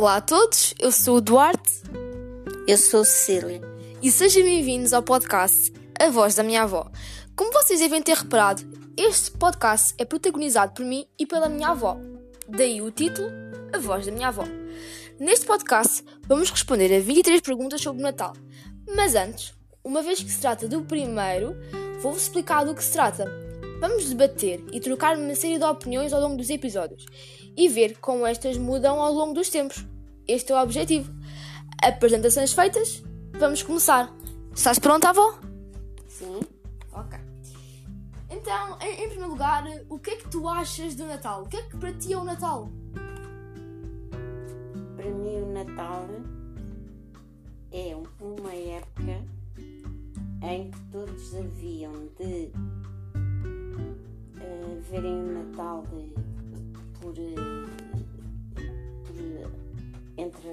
Olá a todos, eu sou o Duarte Eu sou Cecília. e sejam bem-vindos ao podcast A Voz da Minha Avó. Como vocês devem ter reparado, este podcast é protagonizado por mim e pela minha avó. Daí o título A Voz da Minha Avó. Neste podcast vamos responder a 23 perguntas sobre o Natal. Mas antes, uma vez que se trata do primeiro, vou-vos explicar do que se trata. Vamos debater e trocar uma série de opiniões ao longo dos episódios e ver como estas mudam ao longo dos tempos. Este é o objetivo. Apresentações feitas, vamos começar. Estás pronta, avó? Sim. Ok. Então, em, em primeiro lugar, o que é que tu achas do Natal? O que é que para ti é o Natal? Para mim, o Natal é uma época em que todos haviam de eh, verem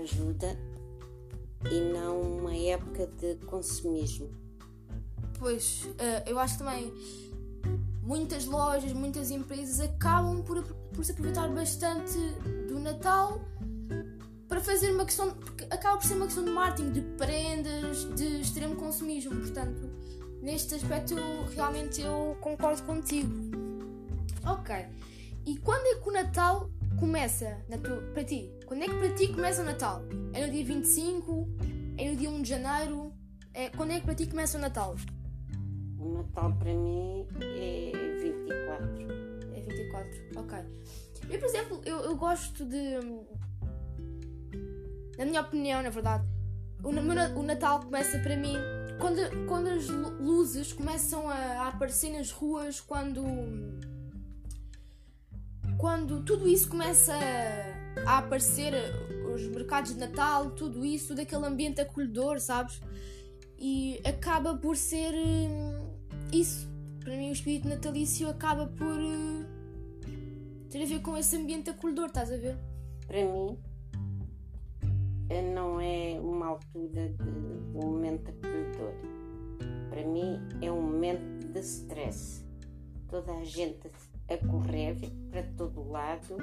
entreajuda e não uma época de consumismo. Pois, eh, eu acho também muitas lojas, muitas empresas acabam por, por se aproveitar bastante do Natal para fazer uma questão. Porque acaba por ser uma questão de marketing, de prendas, de extremo consumismo. Portanto, neste aspecto realmente eu concordo contigo. Ok. E quando é que o Natal começa para ti? Quando é que para ti começa o Natal? É no dia 25? É no dia 1 de janeiro? É, quando é que para ti começa o Natal? O Natal para mim é 24. É 24, ok. Eu, por exemplo, eu, eu gosto de. Na minha opinião, na verdade, o, o Natal começa para mim quando, quando as lu- luzes começam a, a aparecer nas ruas, quando. Quando tudo isso começa a, a aparecer, os mercados de Natal, tudo isso, todo aquele ambiente acolhedor, sabes? E acaba por ser hum, isso. Para mim, o espírito natalício acaba por eh, ter a ver com esse ambiente acolhedor, estás a ver? Para mim, eh, não é uma altura de, de um momento acolhedor. Para mim, é um momento de stress. Toda a gente a correr para todo lado,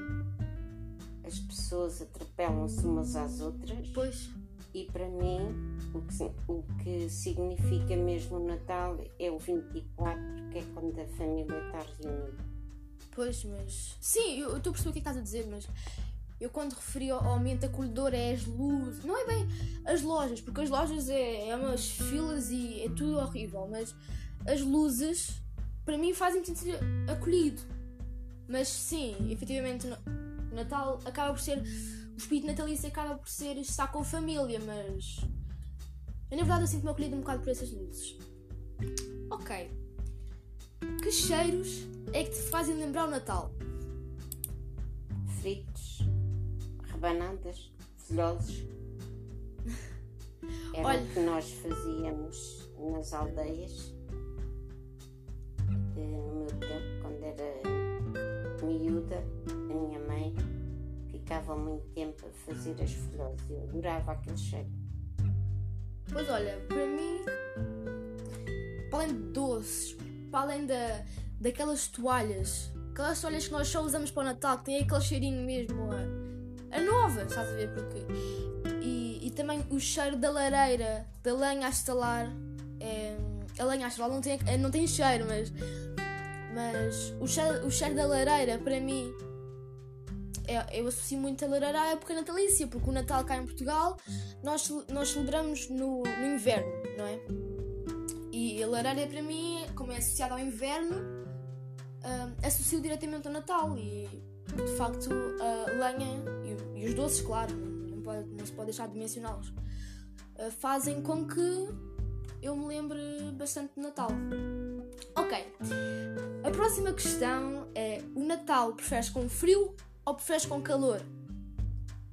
as pessoas atropelam-se umas às outras. Pois. E para mim, o que, o que significa mesmo o Natal é o 24, que é quando a família está reunida. Pois, mas. Sim, eu estou a perceber o que é que estás a dizer, mas. Eu quando referi ao ambiente acolhedor é as luzes. Não é bem as lojas, porque as lojas é, é umas filas e é tudo horrível, mas as luzes para mim fazem-me sentir acolhido. Mas sim, efetivamente o Natal acaba por ser. O espírito natalício acaba por ser estar com a família, mas. Eu, na verdade eu sinto-me acolhido um bocado por essas luzes. Ok. Que cheiros é que te fazem lembrar o Natal? fritos, rebanadas, folhosos. Era Olha. o que nós fazíamos nas aldeias. Eh, No meu tempo, quando era miúda, a minha mãe ficava muito tempo a fazer as folhosas. Eu adorava aquele cheiro. Pois olha, para mim, para além de doces, para além da, daquelas toalhas, aquelas toalhas que nós só usamos para o Natal, que tem aquele cheirinho mesmo a, a nova, estás a ver? Porque, e, e também o cheiro da lareira, da lenha a estalar. é, a lenha a estalar não tem, não tem cheiro, mas, mas o, cheiro, o cheiro da lareira, para mim, é- eu associo muito a lareira à época natalícia, porque o Natal cá em Portugal nós, nós celebramos no, no inverno, não é? E a lareira para mim, como é associada ao inverno, ah, associo diretamente ao Natal e de facto a lenha e, e os doces, claro, não, pode- não se pode deixar de mencioná-los, ah, fazem com que eu me lembre bastante de Natal. Ok, a próxima questão é: o Natal preferes com frio ou preferes com calor?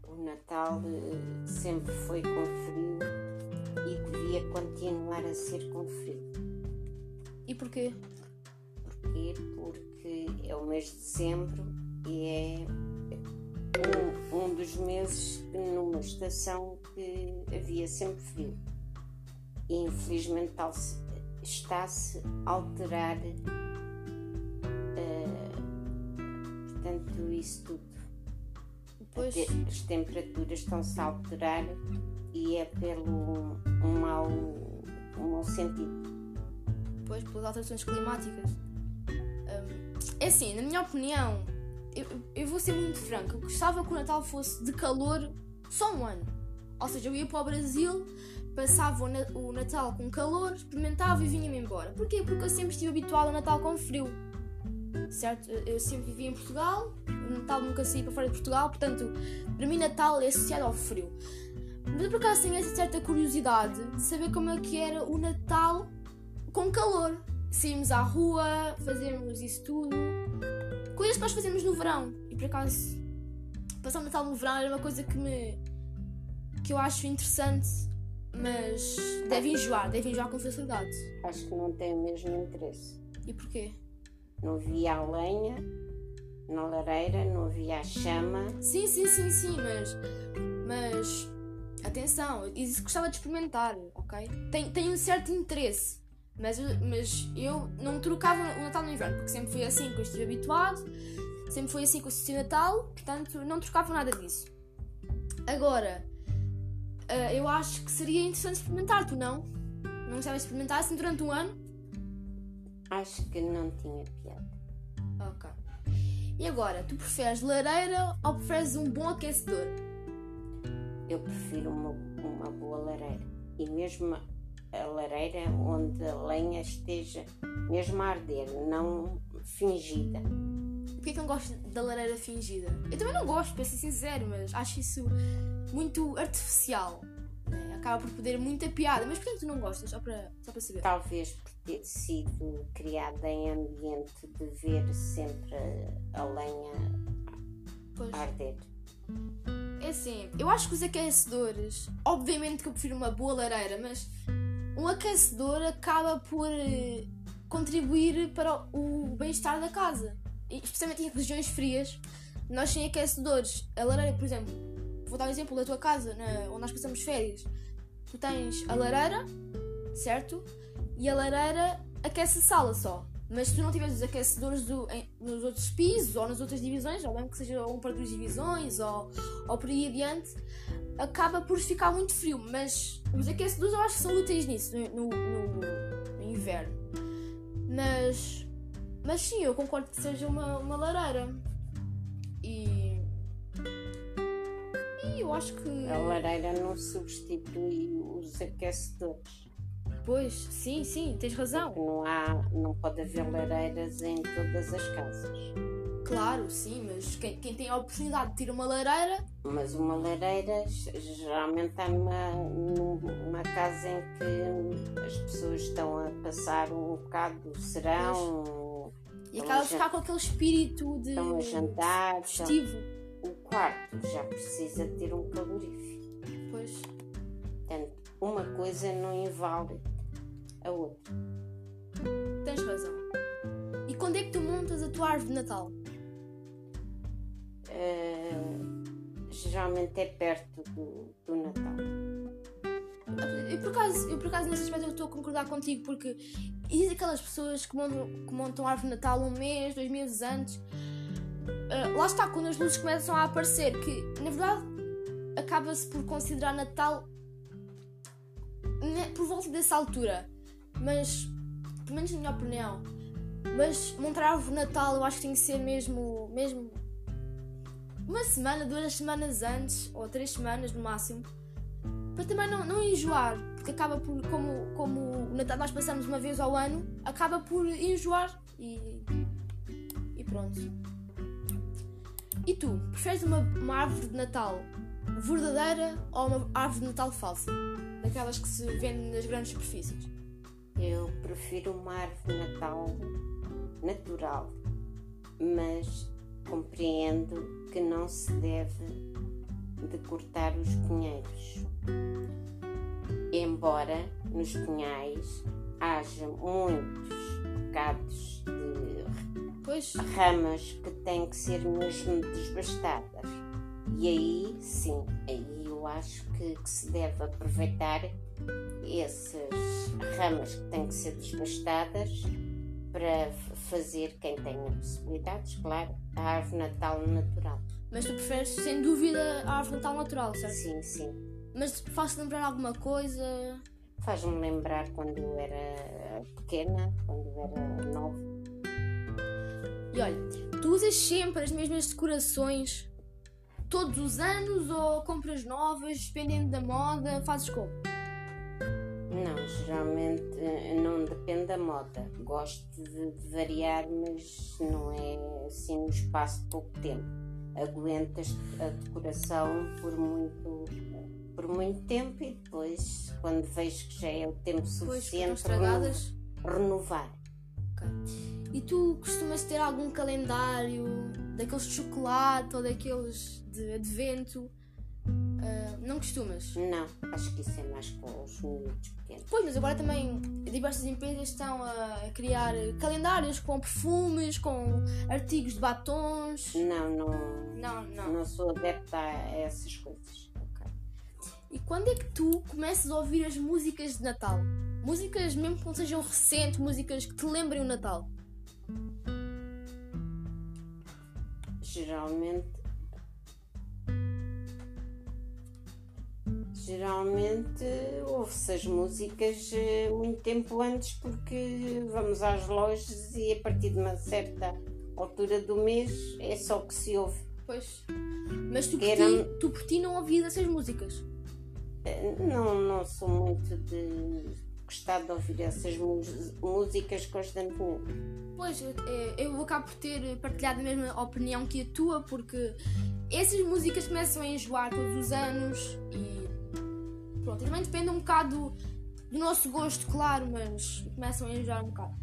O Natal eh, sempre foi com frio e devia continuar a ser com frio. E porquê? Porquê? Porque é o mês de dezembro e é um, um dos meses numa estação que havia sempre frio. E infelizmente tal-se- está-se a alterar eh, portanto isso tudo. Pois. As temperaturas estão-se a alterar e é pelo um mau, um mau sentido. Pois, pelas alterações climáticas. Hum, é assim, na minha opinião, eu, eu vou ser muito franca. Eu gostava que o Natal fosse de calor só um ano. Ou seja, eu ia para o Brasil, passava o, na- o Natal com calor, experimentava e vinha-me embora. Porquê? Porque eu sempre estive habituada ao Natal com frio. Certo? Eu sempre vivi em Portugal, o Natal nunca saí para fora de Portugal, portanto, para mim Natal é associado ao frio. Mas por acaso tenho essa certa curiosidade de saber como é que era o Natal com calor. Saímos à rua, fazermos isso tudo. Coisas que nós fazemos no verão. E por acaso, passar o Natal no verão era uma coisa que me. que eu acho interessante, mas deve enjoar, deve enjoar com facilidade. Acho que não tem o mesmo interesse. E porquê? Não havia a lenha na lareira, não havia a chama. Sim, sim, sim, sim, mas. Mas. Atenção, isso gostava de experimentar, ok? Tem, tem um certo interesse, mas, eu- mas eu não trocava o Natal no inverno, porque sempre foi assim que eu estive habituado, sempre foi assim que eu assisti o Natal, portanto não trocava nada disso. Agora, ah, eu acho que seria interessante experimentar, tu não? Não gostava de experimentar assim durante um ano? Acho que não tinha piada. Ok. E agora, tu preferes lareira ou preferes um bom aquecedor? Eu prefiro uma, uma boa lareira. E mesmo a lareira onde a lenha esteja mesmo a arder, não fingida. Porquê que não gosto da lareira fingida? Eu também não gosto, para ser sincero, mas acho isso muito artificial. né? Acaba por poder muita piada. Mas porquê que tu não gostas? Só para, só para saber. Talvez por ter sido criada em ambiente de ver sempre a lenha Pois. arder. É assim, eu acho que os aquecedores, obviamente que eu prefiro uma boa lareira, mas um aquecedor acaba por eh, contribuir para o bem-estar da casa. Especialmente em regiões frias, nós sem aquecedores. A lareira, por exemplo, vou dar um exemplo da tua casa, na- onde nós passamos férias. Tu tens a lareira, certo? E a lareira aquece a sala só. Mas se tu não tiveres os aquecedores do- em- nos outros pisos ou nas outras divisões, ou mesmo que seja um para duas divisões ou, ou por aí adiante, acaba por ficar muito frio. Mas os aquecedores eu acho que são úteis nisso, no- no- no inverno. Mas, mas sim, eu concordo que seja uma, uma lareira. E. E eu acho que. A lareira não substitui os aquecedores. Pois, sim, sim, tens razão. Porque não, há, não pode haver lareiras em todas as casas. Claro, sim, mas quem, quem tem a oportunidade de ter uma lareira, Mas uma lareira geralmente está numa, numa casa em que as pessoas estão a passar um bocado do serão, e Estão acaba ficar com aquele espírito de estão a jantar. estão- festivo. O quarto já precisa ter um calorífico. Pois, Portanto, uma coisa não invale a outra. tens razão. E quando é que tu montas a tua árvore de Natal? Uh, geralmente é perto do, do Natal. Eu por acaso, eu por acaso nesse aspecto eu estou a concordar contigo porque existem aquelas pessoas que montam, que montam árvore de Natal um mês, dois meses antes. Ah, lá está, quando as luzes começam a aparecer, que na verdade acaba-se por considerar Natal né, por volta dessa altura. Mas, pelo menos na minha opinião, mas montar árvore de Natal eu acho que tem que ser mesmo, mesmo uma semana, duas semanas antes, ou três semanas no máximo para também não, não enjoar, porque acaba por, como, como nós passamos uma vez ao ano, acaba por enjoar e, e pronto. E tu, preferes uma, uma árvore de Natal verdadeira ou uma árvore de Natal falsa? Daquelas que se vendem nas grandes superfícies. Eu prefiro uma árvore de Natal natural, mas compreendo que não se deve de cortar os pinheiros. Embora nos pinhais haja muitos bocados de Pois, ramas que têm que ser mesmo desbastadas. E aí, sim, aí eu acho que, que se deve aproveitar essas ramas que têm que ser desbastadas para fazer, quem tenha possibilidades, claro, a árvore natal natural. Mas tu preferes, sem dúvida, a árvore de Natal natural, certo? Sim, sim. Mas faz-te lembrar alguma coisa? Faz-me lembrar quando eu era pequena, quando eu era nova. E olha, tu usas sempre as mesmas decorações todos os anos ou compras novas, dependendo da moda, fazes como? Não, geralmente eh, não depende da moda. Gosto de, de variar, mas não é assim no espaço de pouco tempo. Aguentas a decoração por muito, por muito tempo e depois, quando vejo que já é o tempo suficiente, estragadas. reno- renovar. Ok. E tu costumas ter algum calendário daqueles de chocolate ou daqueles de advento? Ah, não costumas? Não, acho que isso é mais com os miúdos. Pois, mas agora também diversas empresas estão a criar calendários com perfumes, com artigos de batons. Não, não, Não, não. não sou adepta a essas coisas. E quando é que tu começas a ouvir as músicas de Natal? Músicas mesmo que não sejam recentes, músicas que te lembrem o Natal. Geralmente. Geralmente ouve-se as músicas eh, muito tempo antes porque vamos às lojas e a partir de uma certa altura do mês é só que se ouve. Pois. Mas tu por, Era- ti, tu por ti não ouvias essas músicas. Eh, Não, não sou muito de gostar de ouvir essas músicas constantemente. Pois, eu, eh, eu acabo por ter partilhado a mesma opinião que a tua, porque essas músicas começam a enjoar todos os anos e pronto, e também depende um bocado do nosso gosto, claro, mas começam a enjoar um bocado.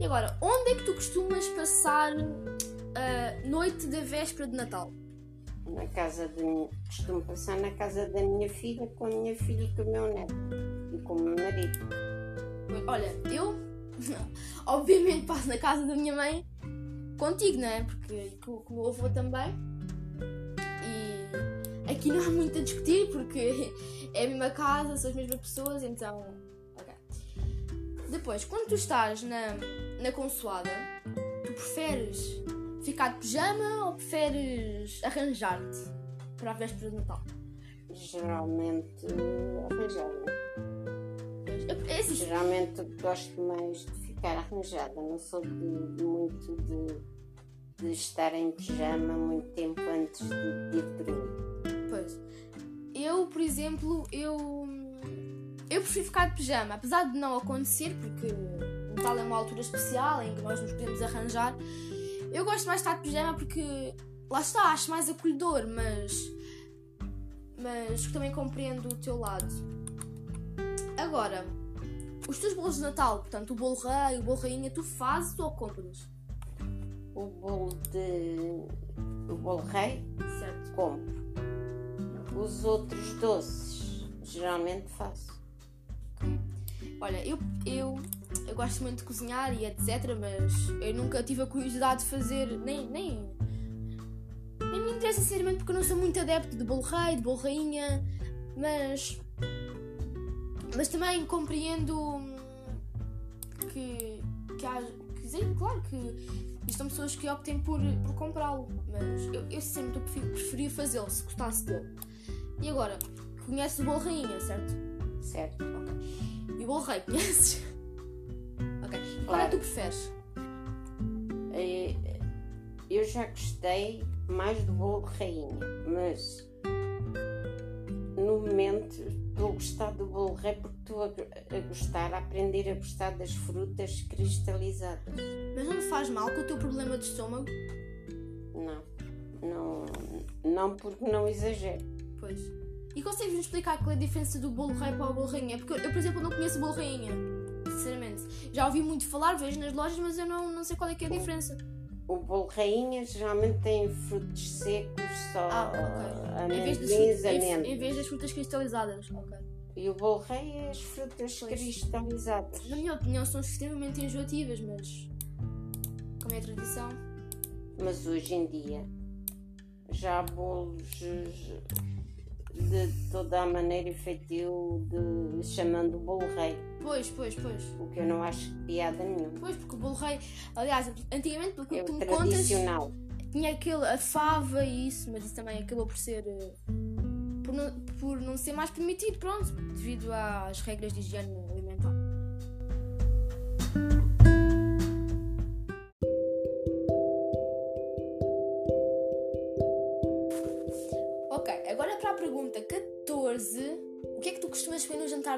E agora, onde é que tu costumas passar a noite da véspera de Natal? Na casa de costumo passar na casa da minha filha com a minha filha e com o meu neto e com o meu marido. Olha, eu obviamente passo na casa da minha mãe contigo, não é? Porque com, com o meu avô também. E aqui não há muito a discutir porque é a mesma casa, são as mesmas pessoas, então. Ok. Depois, quando tu estás na, na consoada, tu preferes ficar de pijama ou preferes arranjar-te para a véspera de Natal? Geralmente arranjada. Eu- É assim, Geralmente gosto mais de ficar arranjada, não sou de, de muito de, de estar em pijama muito tempo antes de, de ir dormir. Pois. Eu, por exemplo, eu. Eu prefiro ficar de pijama, apesar de não acontecer, porque Natal é uma altura especial em que nós nos podemos arranjar. Eu gosto mais de estar de pijama porque lá está, acho mais acolhedor, mas. Mas também compreendo o teu lado. Agora, os teus bolos de Natal, portanto, o bolo rei, o bolo rainha, tu fazes ou compras? O bolo de. o bolo rei, Certo. compro. Os outros doces, geralmente faço. Olha, eu, eu, eu gosto muito de cozinhar e etc, mas eu nunca tive a curiosidade de fazer, nem, nem, nem me interessa sinceramente porque eu não sou muito adepto de bolo rei, de bolo rainha, mas, mas também compreendo que, que há, quer dizer, claro que existem pessoas que optem por, por comprá-lo, mas eu, eu preferia fazê-lo se gostasse dele. E agora, conheces o bolo rainha, certo? Certo? E o bolo rei, conheces? ok. E qual é que Claro. tu preferes? Eh, Eu já gostei mais do bolo rainha, mas no momento estou a gostar do bolo rei porque estou a, a gostar, a aprender a gostar das frutas cristalizadas. Mas não te faz mal com o teu problema de estômago? Não, não, não porque não exagero. E consegues-me explicar qual é a diferença do bolo rei para o bolo rainha? Porque eu, eu, por exemplo, não conheço o bolo rainha. Sinceramente. Já ouvi muito falar, vejo nas lojas, mas eu não, não sei qual é que é a diferença. O bolo rainha geralmente tem frutos secos, só Ah, ok. Em vez, das, em, em vez das frutas cristalizadas. E o bolo rei é as frutas Pois. cristalizadas. Na minha opinião, são extremamente enjoativas, mas. Como é a tradição. Mas hoje em dia já há bolos de toda a maneira e feitio de chamando bolo rei, Pois, pois, pois. o que eu não acho piada nenhuma. Pois, porque o bolo rei. Aliás, antigamente, pelo que É tu o me contas. tinha aquele, a fava e isso, mas isso também acabou por ser. eh, Por não, por não ser mais permitido, pronto, devido às regras de higiene alimentar.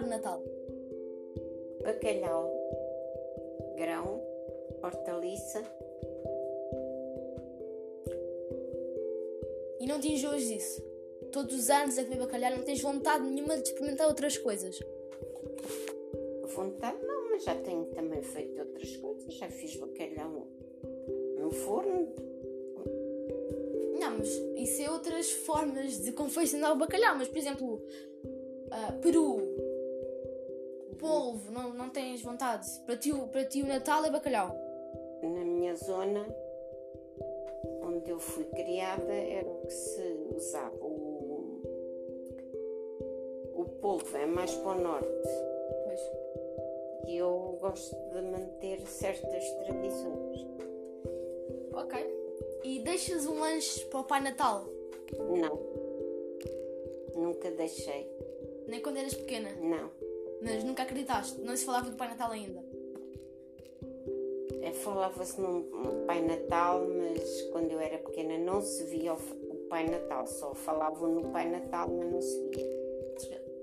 De Natal? Bacalhau, grão, hortaliça. E não te enjoas disso? Todos os anos a comer bacalhau, não tens vontade nenhuma de experimentar outras coisas? Vontade não, mas já tenho também feito outras coisas. Já fiz bacalhau no forno. Não, mas isso é outras formas de confeccionar o bacalhau. Mas, por exemplo, ah, peru, polvo, não, não tens vontade? Para ti, o- para ti o Natal é bacalhau. Na minha zona, onde eu fui criada, era o que se usava. O, o polvo é mais para o norte. Pois. E eu gosto de manter certas tradições. Ok. E deixas um lanche para o Pai Natal? Não. Nunca deixei. Nem quando eras pequena. Não. Mas nunca acreditaste. Não se falava do Pai Natal ainda. É, Falava-se num Pai Natal, mas quando eu era pequena não se via o, o Pai Natal. Só falavam no Pai Natal, mas não se via.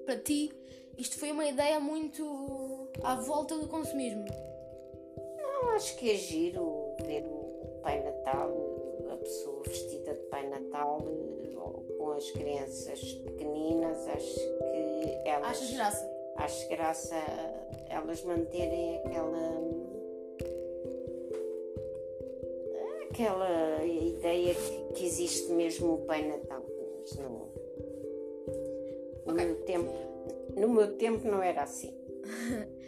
Para ti, isto foi uma ideia muito à volta do consumismo. Eu acho que é giro ver o Pai Natal, a pessoa vestida de Pai Natal, com as crianças pequeninas. Acho que elas. Achas graça? Acho graça elas manterem aquela. aquela ideia que, que existe mesmo o Pai Natal. Mas. No, Ok. meu tempo, no meu tempo não era assim.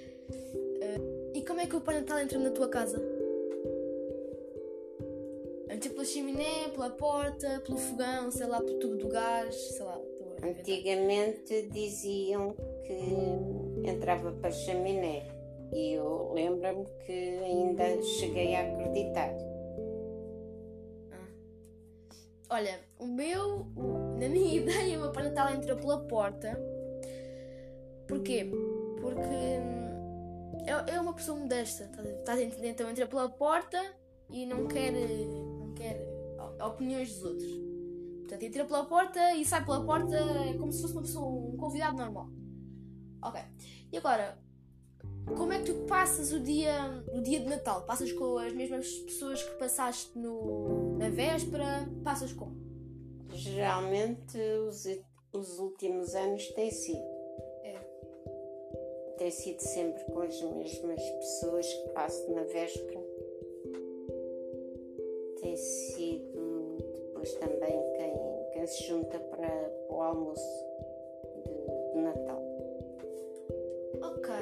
E como é que o Pai Natal entra na tua casa? Entra pela chaminé, pela porta, pelo fogão, sei lá, pelo tubo do gás, sei lá. Antigamente diziam que entrava para chaminé e eu lembro-me que ainda cheguei a acreditar. Olha, o meu, na minha ideia, o meu Pai Natal entra pela porta. Porquê? Porque hum, é, é uma pessoa modesta, estás a- entender? Então entra pela porta e não quer, não quer opiniões dos outros. Portanto, entra pela porta e sai pela porta como se fosse uma pessoa, um convidado normal. Ok. E agora, como é que tu passas o dia, o dia de Natal? Passas com as mesmas pessoas que passaste no, na véspera? Passas como? Geralmente os, os últimos anos têm sido. É. Tem sido sempre com as mesmas pessoas que passo na véspera. Tem sido depois também se junta para, para o almoço de, de Natal. Ok.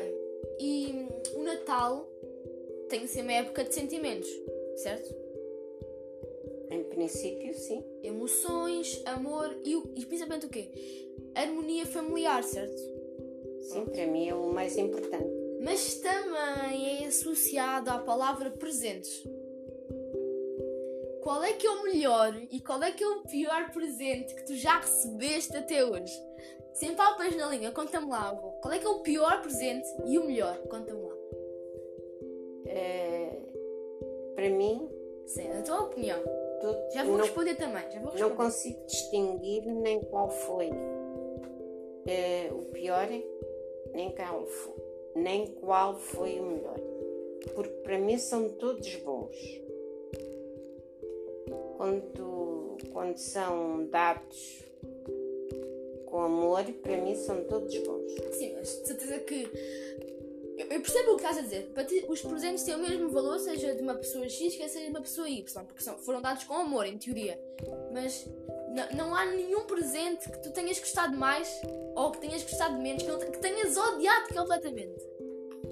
E o Natal tem que ser uma época de sentimentos, certo? Em princípio, sim. Emoções, amor e, e principalmente o quê? Harmonia familiar, certo? Sim, para mim é o mais importante. Mas também é associado à palavra presentes. Qual é que é o melhor e qual é que é o pior presente que tu já recebeste até hoje? Sem palpas na língua, conta-me lá, avô. Qual é que é o pior presente e o melhor? Conta-me lá. Eh, para mim, Sim, a tua opinião. tudo- Já vou não, responder também, vou não responder. consigo distinguir nem qual foi eh, o pior, nem qual, fo- nem qual foi o melhor. Porque para mim são todos bons. Quando, quando são dados com amor, para mim são todos bons. Sim, mas de certeza que. Eu, eu percebo o que estás a dizer. Para ti, os presentes têm o mesmo valor, seja de uma pessoa X, que seja de uma pessoa Y, porque são, foram dados com amor, em teoria. Mas não há nenhum presente que tu tenhas gostado mais ou que tenhas gostado menos, que, que tenhas odiado completamente.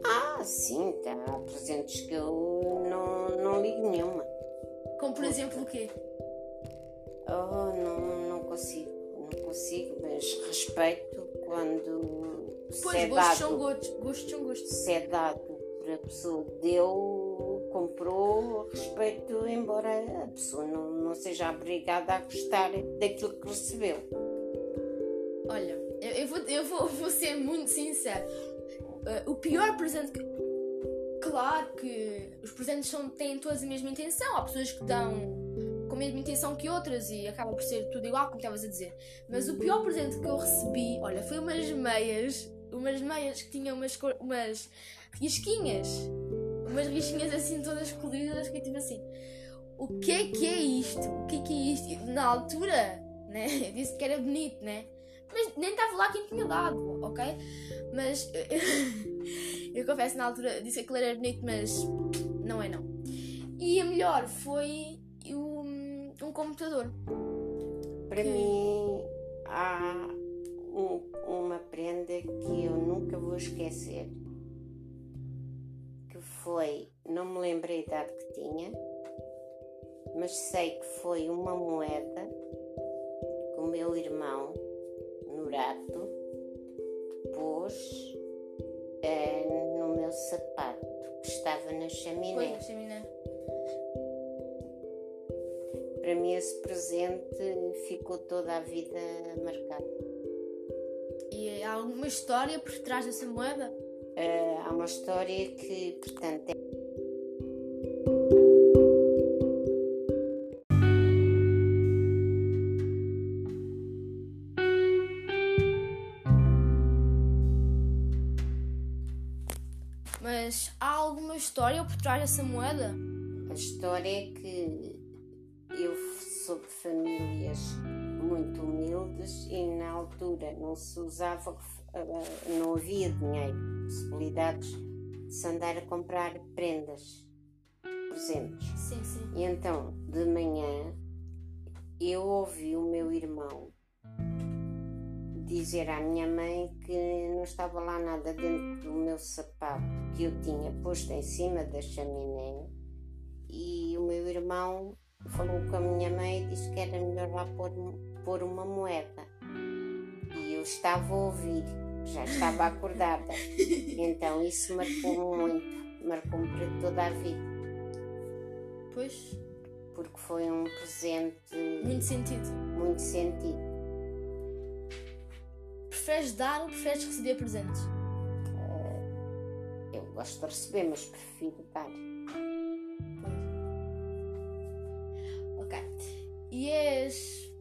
Ah, sim, tá. há presentes que eu não, não ligo nenhuma. Como por exemplo o quê? Oh, não, não consigo, não consigo, mas respeito quando Pois, é gostos são dado, gostos, gostos são gostos. se é dado por a pessoa deu, comprou, respeito, embora a pessoa não, não seja obrigada a gostar daquilo que recebeu. Olha, eu, eu vou, eu vou, vou ser muito sincero. Uh, o pior presente que. Claro que os presentes são, têm todas a mesma intenção. Há pessoas que dão com a mesma intenção que outras e acaba por ser tudo igual, como estavas a dizer. Mas o pior presente que eu recebi, olha, foi umas meias. Umas meias que tinham umas, umas risquinhas. Umas risquinhas assim todas coloridas que eu tive assim. O que é que é isto? O que é que é isto? Na altura, né? Eu disse que era bonito, né? Mas nem estava lá quem tinha dado, ok? Mas eu confesso na altura disse que ele era bonito, mas não é não. E a melhor foi um, um computador. Para que... mim há um, uma prenda que eu nunca vou esquecer. Que foi, não me lembro a idade que tinha, mas sei que foi uma moeda que o meu irmão prato, pôs meu sapato que estava na chaminé. Foi na chaminé. Para mim, esse presente ficou toda a vida marcado. E há alguma história por trás dessa moeda? Uh, há uma história que, portanto, é história por trás dessa moeda? A história é que eu sou de famílias muito humildes e na altura não se usava, eh, não havia dinheiro, possibilidades de se andar a comprar prendas, presentes. Sim, sim. E então, de manhã, eu ouvi o meu irmão dizer à minha mãe que não estava lá nada dentro do meu sapato que eu tinha posto em cima da chaminé. E o meu irmão falou com a minha mãe e disse que era melhor lá pôr, pôr uma moeda. E eu estava a ouvir já estava acordada. Então isso marcou muito marcou-me para toda a vida. Pois. Porque foi um presente muito sentido. Muito sentido preferes dar ou preferes receber presentes? Uh, eu gosto de receber, mas prefiro dar. Ok. E és.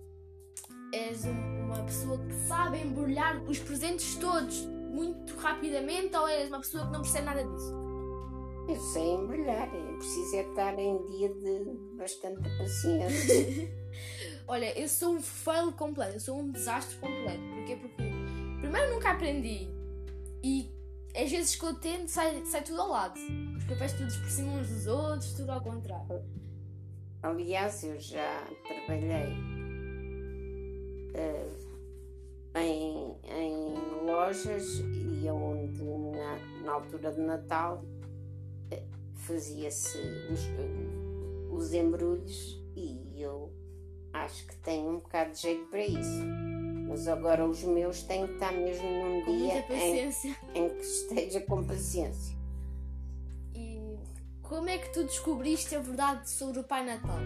És uma pessoa que sabe embrulhar os presentes todos muito rapidamente ou és uma pessoa que não percebe nada disso? Eu sei embrulhar, eu preciso é estar em dia de bastante paciência. Olha, eu sou um fail completo, eu sou um desastre completo. Porquê? Porque primeiro nunca aprendi e às vezes que eu tento sai, sai tudo ao lado. Os papéis todos por cima uns dos outros, tudo ao contrário. Aliás, eu já trabalhei uh, em, em lojas e onde na, na altura de Natal uh, fazia-se os, os embrulhos e eu acho que tenho um bocado de jeito para isso. Mas agora os meus têm que estar mesmo num com dia em, em, que esteja com paciência. E como é que tu descobriste a verdade sobre o Pai Natal?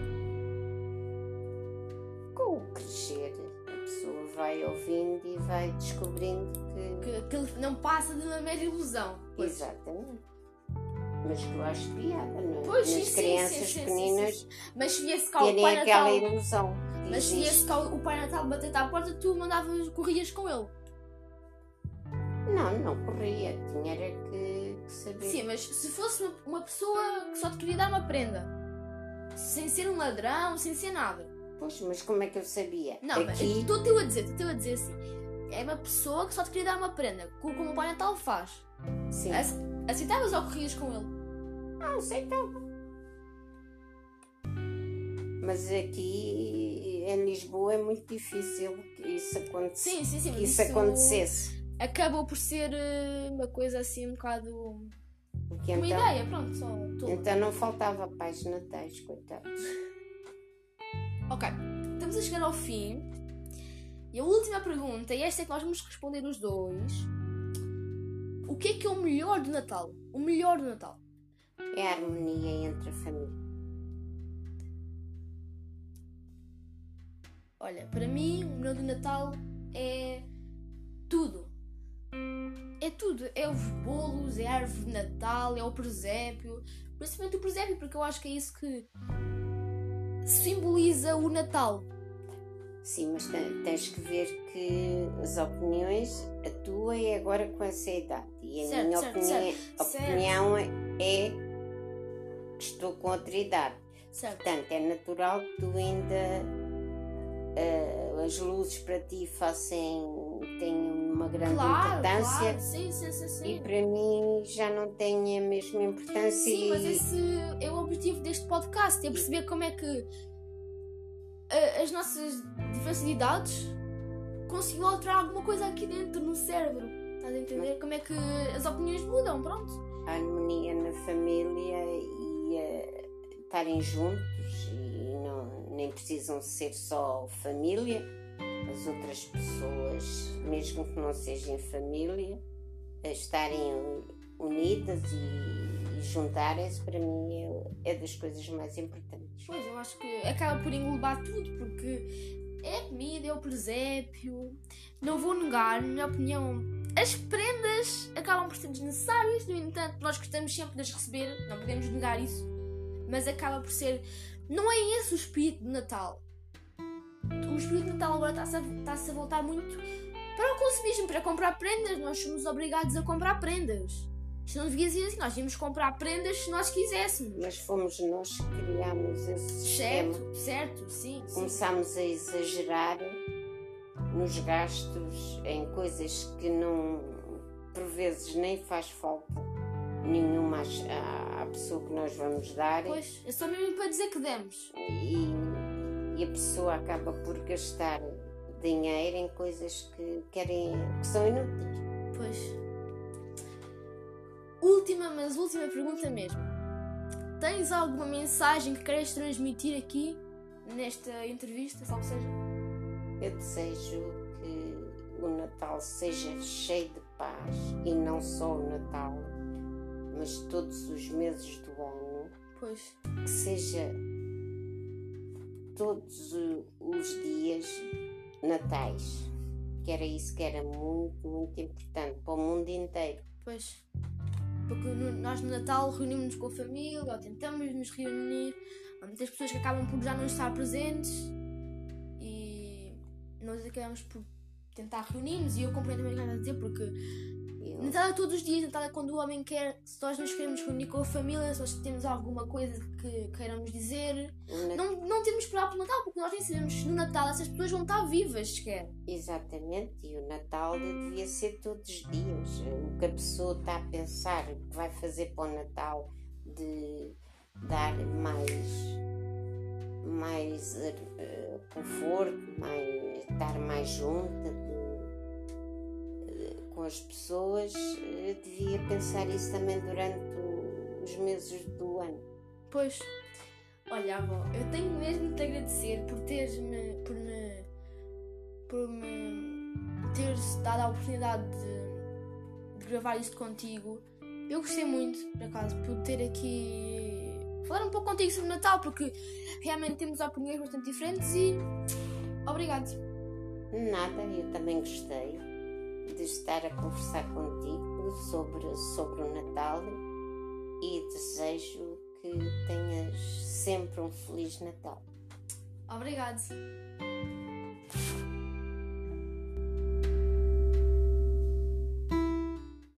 Com o crescer, a pessoa vai ouvindo e vai descobrindo que. Que aquilo não passa de uma mera ilusão. Pois. Exatamente. Mas que eu acho piada, não é? Pois, Nas sim, crianças sim, sim, pequeninas Mas via-se cá o Pai aquela Natal. ilusão. Mas se esse o Pai Natal bater à porta, tu mandavas, corrias com ele. Não, não corria. Tinha era que, que saber. Sim, mas se fosse uma, uma, pessoa que só te queria dar uma prenda, sem ser um ladrão, sem ser nada. Pois, mas como é que eu sabia? Não, Aqui... mas estou-te a dizer, estou a dizer assim. É uma pessoa que só te queria dar uma prenda, como o Pai Natal faz. Sim. Aceitavas ou corrias com ele? Não, aceitava. Mas aqui em Lisboa é muito difícil que isso, aconte... sim, sim, sim, que isso, isso acontecesse. Acabou por ser eh, uma coisa assim um bocado. Porque uma então, ideia, pronto, só tudo. Então não faltava pais natais, coitados. Ok, estamos a chegar ao fim. E a última pergunta, e esta é que nós vamos responder os dois. O que é que é o melhor do Natal? O melhor do Natal? É a harmonia entre a família. Olha, para mim, o melhor do Natal é tudo. É tudo. É os bolos, é a árvore de Natal, é o presépio. Principalmente o presépio, porque eu acho que é isso que simboliza o Natal. Sim, mas tens que ver que as opiniões, a tua é agora com essa idade. E a certo, minha certo, opinião, certo, opinião é que estou com outra idade. Certo. Portanto, é natural que tu ainda uh, as luzes para ti façam tenham uma grande claro, importância. Claro. Sim, sim, sim. E para mim já não tem a mesma importância. Sim, e... mas esse é o objetivo deste podcast, é perceber como é que uh, as nossas diversas idades conseguiu alterar alguma coisa aqui dentro no cérebro. Estás a entender? Mas... Como é que as opiniões mudam, pronto. A harmonia na família e uh, estarem juntos e nem precisam ser só família, as outras pessoas, mesmo que não sejam família, estarem unidas e, juntarem-se, para mim é, é das coisas mais importantes. Pois, eu acho que acaba por englobar tudo, porque é comida, é o presépio. Não vou negar, na minha opinião, as prendas acabam por ser desnecessárias, no entanto, nós gostamos sempre de as receber, não podemos negar isso, mas acaba por ser. Não é esse o espírito de Natal. O espírito de Natal agora está-se a, está a voltar muito para o consumismo, para comprar prendas. Nós somos obrigados a comprar prendas. Isto não devia ser assim, nós íamos comprar prendas se nós quiséssemos. Mas fomos nós que criámos esse certo, sistema. Certo, sim. Começámos sim. a exagerar nos gastos em coisas que não, por vezes, nem faz falta nenhuma à, pessoa que nós vamos dar. Pois, é só mesmo para dizer que demos. E, e a pessoa acaba por gastar dinheiro em coisas que querem que são inúteis. Pois. Última, mas última pergunta mesmo. Tens alguma mensagem que queres transmitir aqui nesta entrevista, salve seja? Eu desejo que o Natal seja cheio de paz e não só o Natal, mas todos os meses do ano. Pois. Que seja todos os dias natais. Que era isso que era muito, muito importante para o mundo inteiro. Pois. Porque nós no Natal reunimos-nos com a família, ou tentamos nos reunir. Há muitas pessoas que acabam por já não estar presentes e nós acabamos por tentar reunir-nos. E eu compreendo também o que estás a dizer, porque Natal é todos os dias, Natal é quando o homem quer. Se nós nos queremos reunir com a família, se nós temos alguma coisa que queiramos dizer, não, não temos que esperar pelo Natal, porque nós nem sabemos se no Natal essas pessoas vão estar vivas sequer. Exatamente, e o Natal devia ser todos os dias. O que a pessoa está a pensar, o que vai fazer para o Natal, de dar mais, mais uh, conforto, mais, estar mais junta as pessoas, eu devia pensar isso também durante os meses do ano. Pois, olha, avó, eu tenho mesmo de te agradecer por teres-me, por me, por me teres dado a oportunidade de, de gravar isto contigo. Eu gostei muito, por acaso, por ter aqui falar um pouco contigo sobre Natal, porque realmente temos opiniões bastante diferentes e obrigado. Nada, eu também gostei de estar a conversar contigo sobre, sobre o Natal e desejo que tenhas sempre um Feliz Natal. Obrigado.